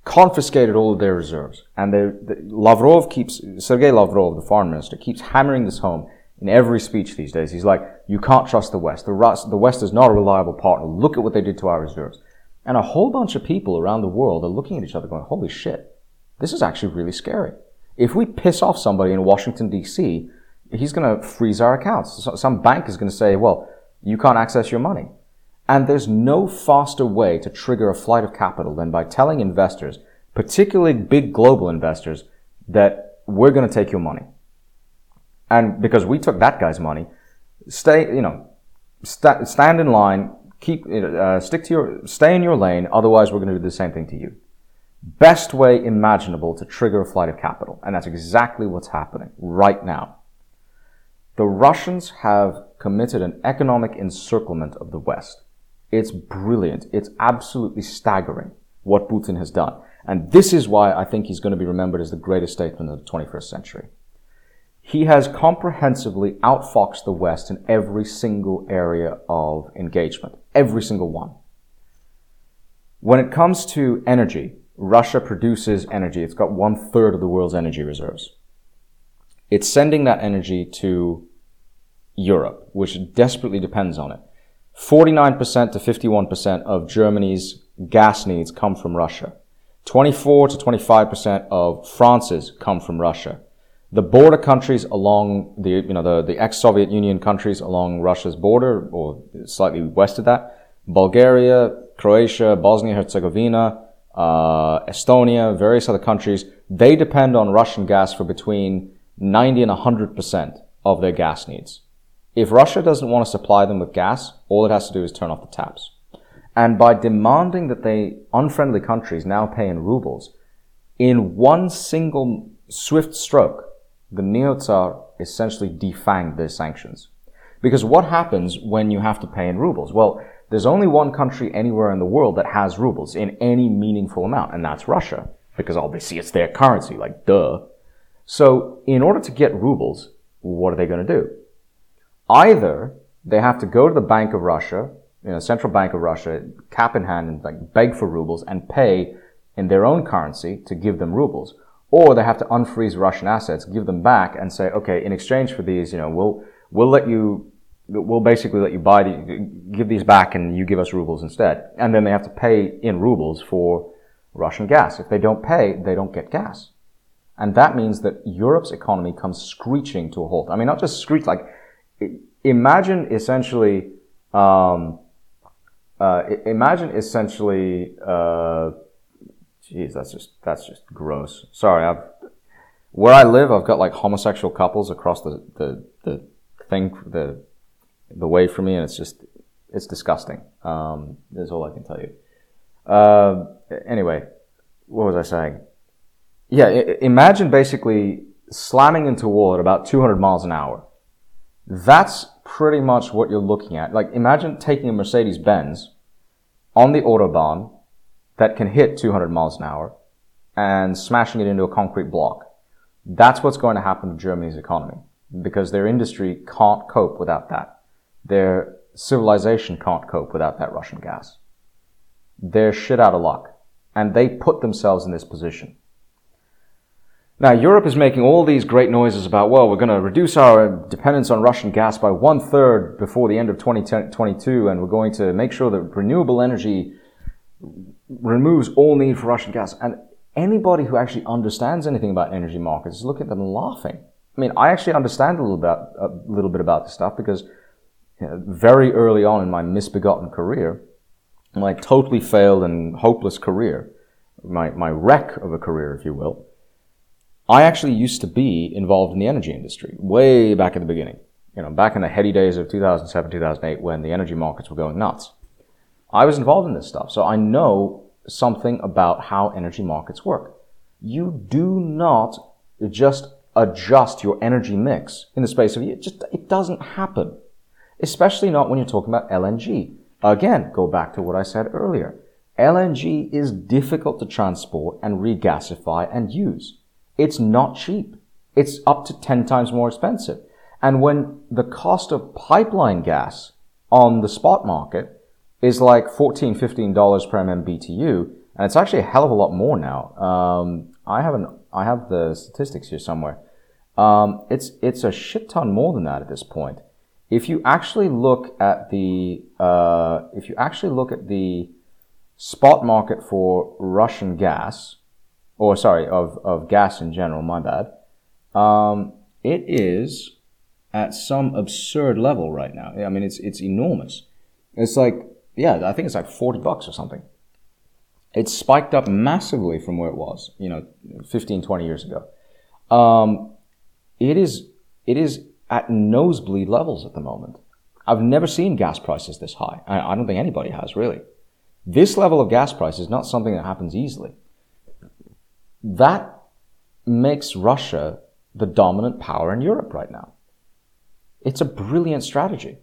confiscated all of their reserves, and the, Lavrov keeps Sergei Lavrov, the foreign minister, keeps hammering this home in every speech these days. He's like, "You can't trust the West. The, Rus- the West is not a reliable partner. Look at what they did to our reserves." And a whole bunch of people around the world are looking at each other, going, "Holy shit, this is actually really scary." If we piss off somebody in Washington, D.C., he's going to freeze our accounts. Some bank is going to say, well, you can't access your money. And there's no faster way to trigger a flight of capital than by telling investors, particularly big global investors, that we're going to take your money. And because we took that guy's money, stay, you know, st- stand in line, keep, uh, stick to your, stay in your lane, otherwise we're going to do the same thing to you. Best way imaginable to trigger a flight of capital. And that's exactly what's happening right now. The Russians have committed an economic encirclement of the West. It's brilliant. It's absolutely staggering what Putin has done. And this is why I think he's going to be remembered as the greatest statesman of the 21st century. He has comprehensively outfoxed the West in every single area of engagement. Every single one. When it comes to energy, Russia produces energy. It's got one third of the world's energy reserves. It's sending that energy to Europe, which desperately depends on it. 49% to 51% of Germany's gas needs come from Russia. 24 to 25% of France's come from Russia. The border countries along the, you know, the, the ex-Soviet Union countries along Russia's border, or slightly west of that, Bulgaria, Croatia, Bosnia-Herzegovina, uh, Estonia, various other countries, they depend on Russian gas for between 90 and 100% of their gas needs. If Russia doesn't want to supply them with gas, all it has to do is turn off the taps. And by demanding that they, unfriendly countries, now pay in rubles, in one single swift stroke, the Neo-Tsar essentially defanged their sanctions. Because what happens when you have to pay in rubles? Well, there's only one country anywhere in the world that has rubles in any meaningful amount, and that's Russia. Because obviously it's their currency, like duh. So in order to get rubles, what are they going to do? Either they have to go to the Bank of Russia, you know, Central Bank of Russia, cap in hand, and like beg for rubles and pay in their own currency to give them rubles, or they have to unfreeze Russian assets, give them back, and say, okay, in exchange for these, you know, we'll we'll let you, we'll basically let you buy the, give these back, and you give us rubles instead, and then they have to pay in rubles for Russian gas. If they don't pay, they don't get gas. And that means that Europe's economy comes screeching to a halt. I mean, not just screech, like imagine essentially, um, uh, imagine essentially, uh, geez, that's just, that's just gross. Sorry, I've, where I live, I've got like homosexual couples across the, the, the thing, the, the way for me, and it's just, it's disgusting. Um, is all I can tell you. Uh, anyway, what was I saying? Yeah, I- imagine basically slamming into wall at about 200 miles an hour that's pretty much what you're looking at. Like imagine taking a Mercedes Benz on the Autobahn that can hit 200 miles an hour and smashing it into a concrete block. That's what's going to happen to Germany's economy because their industry can't cope without that. Their civilization can't cope without that Russian gas. They're shit out of luck and they put themselves in this position. Now, Europe is making all these great noises about, well, we're going to reduce our dependence on Russian gas by one third before the end of 2022, and we're going to make sure that renewable energy removes all need for Russian gas. And anybody who actually understands anything about energy markets is looking at them laughing. I mean, I actually understand a little bit, a little bit about this stuff because you know, very early on in my misbegotten career, my totally failed and hopeless career, my, my wreck of a career, if you will, I actually used to be involved in the energy industry way back at the beginning. You know, back in the heady days of 2007, 2008 when the energy markets were going nuts. I was involved in this stuff, so I know something about how energy markets work. You do not just adjust your energy mix in the space of a year. It just, it doesn't happen. Especially not when you're talking about LNG. Again, go back to what I said earlier. LNG is difficult to transport and regasify and use. It's not cheap. It's up to 10 times more expensive. And when the cost of pipeline gas on the spot market is like $14, $15 per MMBTU, and it's actually a hell of a lot more now. Um, I haven't, I have the statistics here somewhere. Um, it's, it's a shit ton more than that at this point. If you actually look at the, uh, if you actually look at the spot market for Russian gas, or sorry, of, of gas in general, my bad, um, it is at some absurd level right now. I mean, it's, it's enormous. It's like, yeah, I think it's like 40 bucks or something. It's spiked up massively from where it was, you know, 15, 20 years ago. Um, it is, it is at nosebleed levels at the moment. I've never seen gas prices this high. I, I don't think anybody has really. This level of gas price is not something that happens easily. That makes Russia the dominant power in Europe right now. It's a brilliant strategy.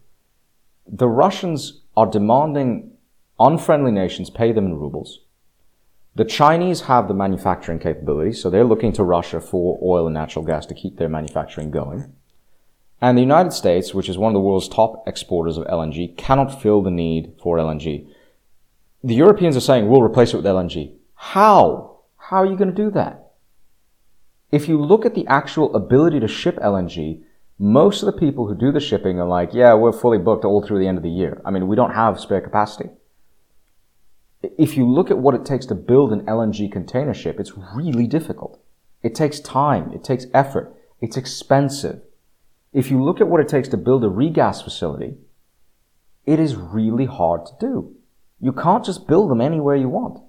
The Russians are demanding unfriendly nations pay them in rubles. The Chinese have the manufacturing capability, so they're looking to Russia for oil and natural gas to keep their manufacturing going. And the United States, which is one of the world's top exporters of LNG, cannot fill the need for LNG. The Europeans are saying we'll replace it with LNG. How? How are you going to do that? If you look at the actual ability to ship LNG, most of the people who do the shipping are like, yeah, we're fully booked all through the end of the year. I mean, we don't have spare capacity. If you look at what it takes to build an LNG container ship, it's really difficult. It takes time. It takes effort. It's expensive if you look at what it takes to build a regas facility, it is really hard to do. You can't just build them anywhere you want.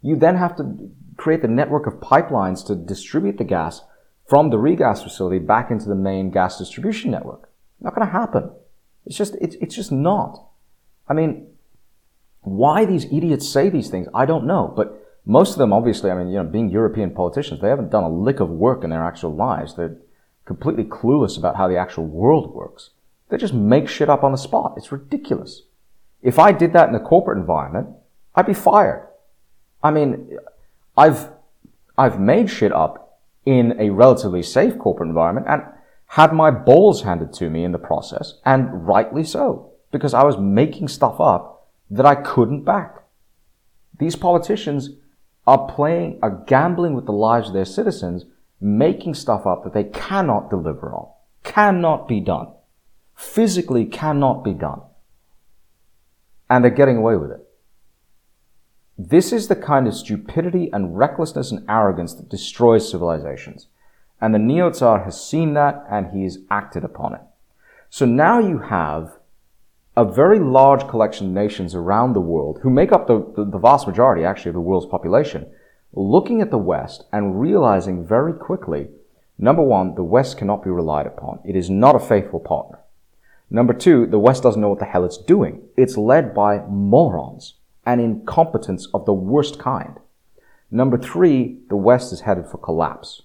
You then have to create the network of pipelines to distribute the gas from the regas facility back into the main gas distribution network. Not going to happen. It's just, it's, it's just not. I mean, why these idiots say these things, I don't know. But most of them, obviously, I mean, you know, being European politicians, they haven't done a lick of work in their actual lives. They're, completely clueless about how the actual world works. They just make shit up on the spot. It's ridiculous. If I did that in a corporate environment, I'd be fired. I mean, I've, I've made shit up in a relatively safe corporate environment and had my balls handed to me in the process, and rightly so, because I was making stuff up that I couldn't back. These politicians are playing, are gambling with the lives of their citizens making stuff up that they cannot deliver on, cannot be done, physically cannot be done. And they're getting away with it. This is the kind of stupidity and recklessness and arrogance that destroys civilizations. And the Neo Tsar has seen that and he has acted upon it. So now you have a very large collection of nations around the world who make up the, the, the vast majority actually of the world's population looking at the West and realizing very quickly, number one, the West cannot be relied upon. It is not a faithful partner. Number two, the West doesn't know what the hell it's doing. It's led by morons and incompetence of the worst kind. Number three, the West is headed for collapse.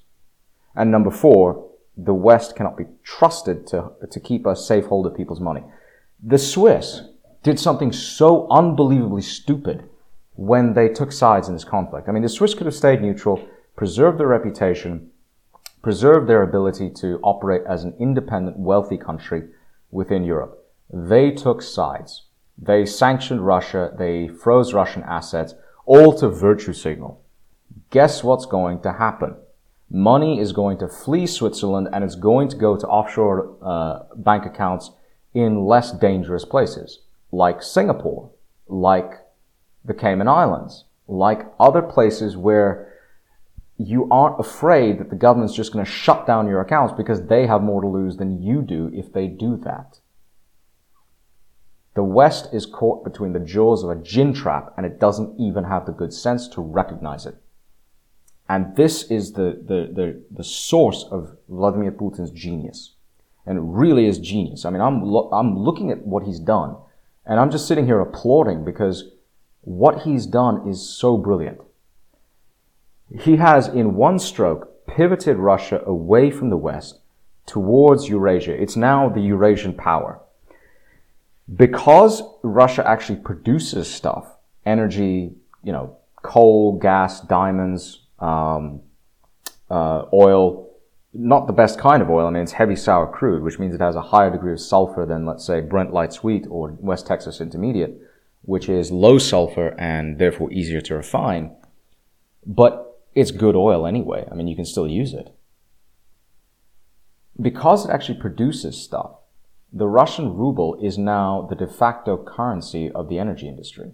And number four, the West cannot be trusted to, to keep a safe hold of people's money. The Swiss did something so unbelievably stupid when they took sides in this conflict. I mean, the Swiss could have stayed neutral, preserved their reputation, preserved their ability to operate as an independent, wealthy country within Europe. They took sides. They sanctioned Russia. They froze Russian assets, all to virtue signal. Guess what's going to happen? Money is going to flee Switzerland and it's going to go to offshore uh, bank accounts in less dangerous places, like Singapore, like the Cayman Islands, like other places where you aren't afraid that the government's just going to shut down your accounts because they have more to lose than you do if they do that. The West is caught between the jaws of a gin trap and it doesn't even have the good sense to recognize it. And this is the, the, the, the source of Vladimir Putin's genius. And it really is genius. I mean, I'm, lo- I'm looking at what he's done and I'm just sitting here applauding because what he's done is so brilliant. He has, in one stroke, pivoted Russia away from the West towards Eurasia. It's now the Eurasian power. Because Russia actually produces stuff, energy, you know, coal, gas, diamonds, um, uh, oil, not the best kind of oil. I mean, it's heavy sour crude, which means it has a higher degree of sulfur than, let's say, Brent light sweet or West Texas intermediate which is low sulfur and therefore easier to refine, but it's good oil anyway. I mean, you can still use it. Because it actually produces stuff, the Russian ruble is now the de facto currency of the energy industry.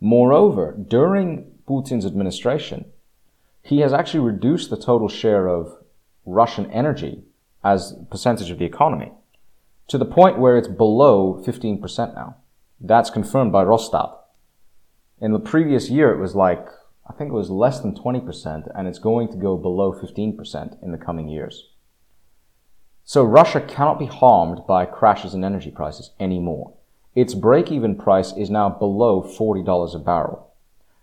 Moreover, during Putin's administration, he has actually reduced the total share of Russian energy as percentage of the economy to the point where it's below 15% now. That's confirmed by Rosstat. In the previous year, it was like, I think it was less than 20%, and it's going to go below 15% in the coming years. So Russia cannot be harmed by crashes in energy prices anymore. Its break-even price is now below $40 a barrel,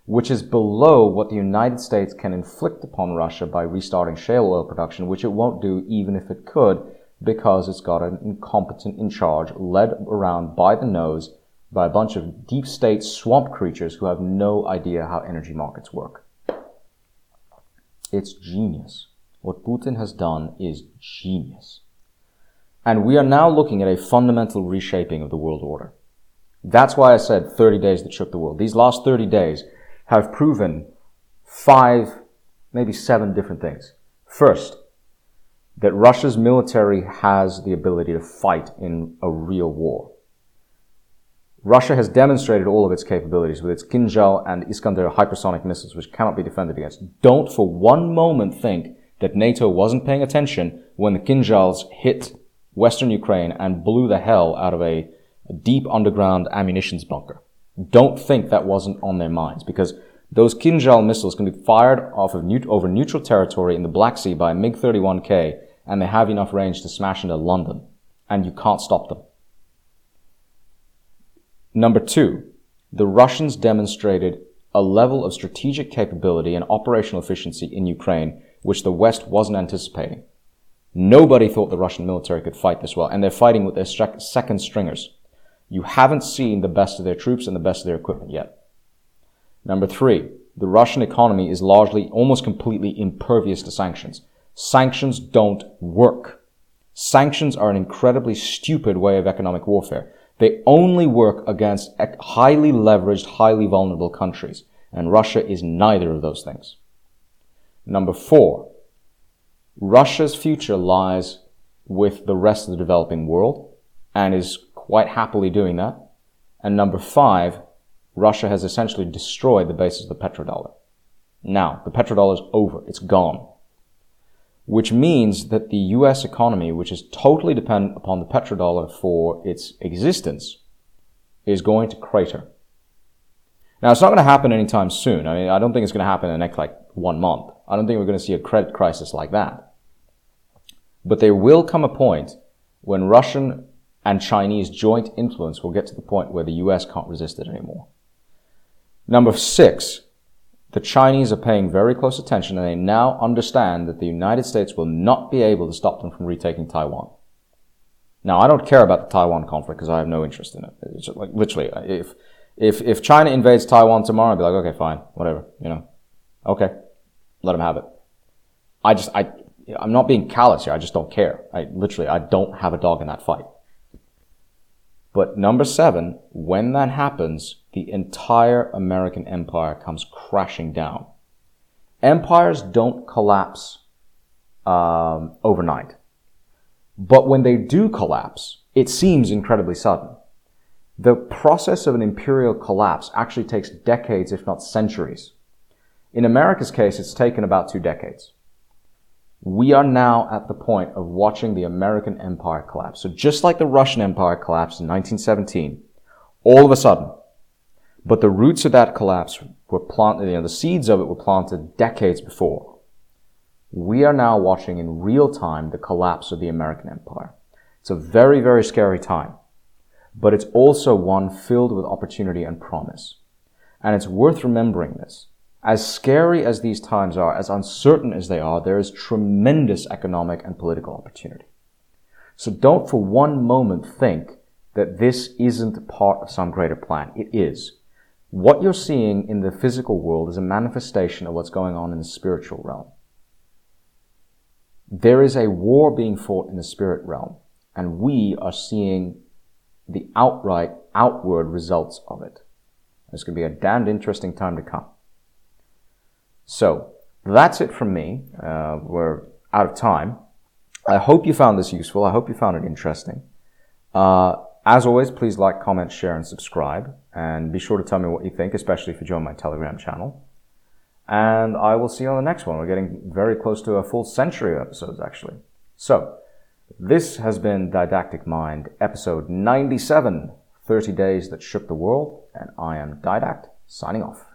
which is below what the United States can inflict upon Russia by restarting shale oil production, which it won't do even if it could, because it's got an incompetent in charge, led around by the nose by a bunch of deep state swamp creatures who have no idea how energy markets work. It's genius. What Putin has done is genius. And we are now looking at a fundamental reshaping of the world order. That's why I said 30 days that shook the world. These last 30 days have proven five, maybe seven different things. First, that Russia's military has the ability to fight in a real war. Russia has demonstrated all of its capabilities with its Kinzhal and Iskander hypersonic missiles, which cannot be defended against. Don't for one moment think that NATO wasn't paying attention when the Kinzhals hit Western Ukraine and blew the hell out of a, deep underground ammunitions bunker. Don't think that wasn't on their minds because those Kinzhal missiles can be fired off of neut- over neutral territory in the Black Sea by a MiG-31K and they have enough range to smash into London and you can't stop them. Number two, the Russians demonstrated a level of strategic capability and operational efficiency in Ukraine which the West wasn't anticipating. Nobody thought the Russian military could fight this well, and they're fighting with their second stringers. You haven't seen the best of their troops and the best of their equipment yet. Number three, the Russian economy is largely, almost completely impervious to sanctions. Sanctions don't work. Sanctions are an incredibly stupid way of economic warfare. They only work against highly leveraged, highly vulnerable countries. And Russia is neither of those things. Number four, Russia's future lies with the rest of the developing world and is quite happily doing that. And number five, Russia has essentially destroyed the basis of the petrodollar. Now, the petrodollar is over. It's gone. Which means that the US economy, which is totally dependent upon the petrodollar for its existence, is going to crater. Now, it's not going to happen anytime soon. I mean, I don't think it's going to happen in the next like one month. I don't think we're going to see a credit crisis like that. But there will come a point when Russian and Chinese joint influence will get to the point where the US can't resist it anymore. Number six, the Chinese are paying very close attention and they now understand that the United States will not be able to stop them from retaking Taiwan. Now, I don't care about the Taiwan conflict because I have no interest in it. It's like literally, if, if, if China invades Taiwan tomorrow, I'd be like, okay, fine, whatever, you know. Okay, let them have it. I just, I, I'm not being callous here. I just don't care. I literally, I don't have a dog in that fight. But number seven, when that happens, the entire American empire comes crashing down. Empires don't collapse um, overnight. But when they do collapse, it seems incredibly sudden. The process of an imperial collapse actually takes decades, if not centuries. In America's case, it's taken about two decades. We are now at the point of watching the American empire collapse. So just like the Russian empire collapsed in 1917, all of a sudden, but the roots of that collapse were planted, you know, the seeds of it were planted decades before. We are now watching in real time the collapse of the American empire. It's a very, very scary time, but it's also one filled with opportunity and promise. And it's worth remembering this. As scary as these times are, as uncertain as they are, there is tremendous economic and political opportunity. So don't for one moment think that this isn't part of some greater plan. It is. What you're seeing in the physical world is a manifestation of what's going on in the spiritual realm. There is a war being fought in the spirit realm, and we are seeing the outright, outward results of it. It's going to be a damned interesting time to come. So that's it from me. Uh, we're out of time. I hope you found this useful. I hope you found it interesting. Uh, as always, please like, comment, share, and subscribe. And be sure to tell me what you think, especially if you join my Telegram channel. And I will see you on the next one. We're getting very close to a full century of episodes, actually. So, this has been Didactic Mind, episode 97 30 Days That Shook the World. And I am Didact, signing off.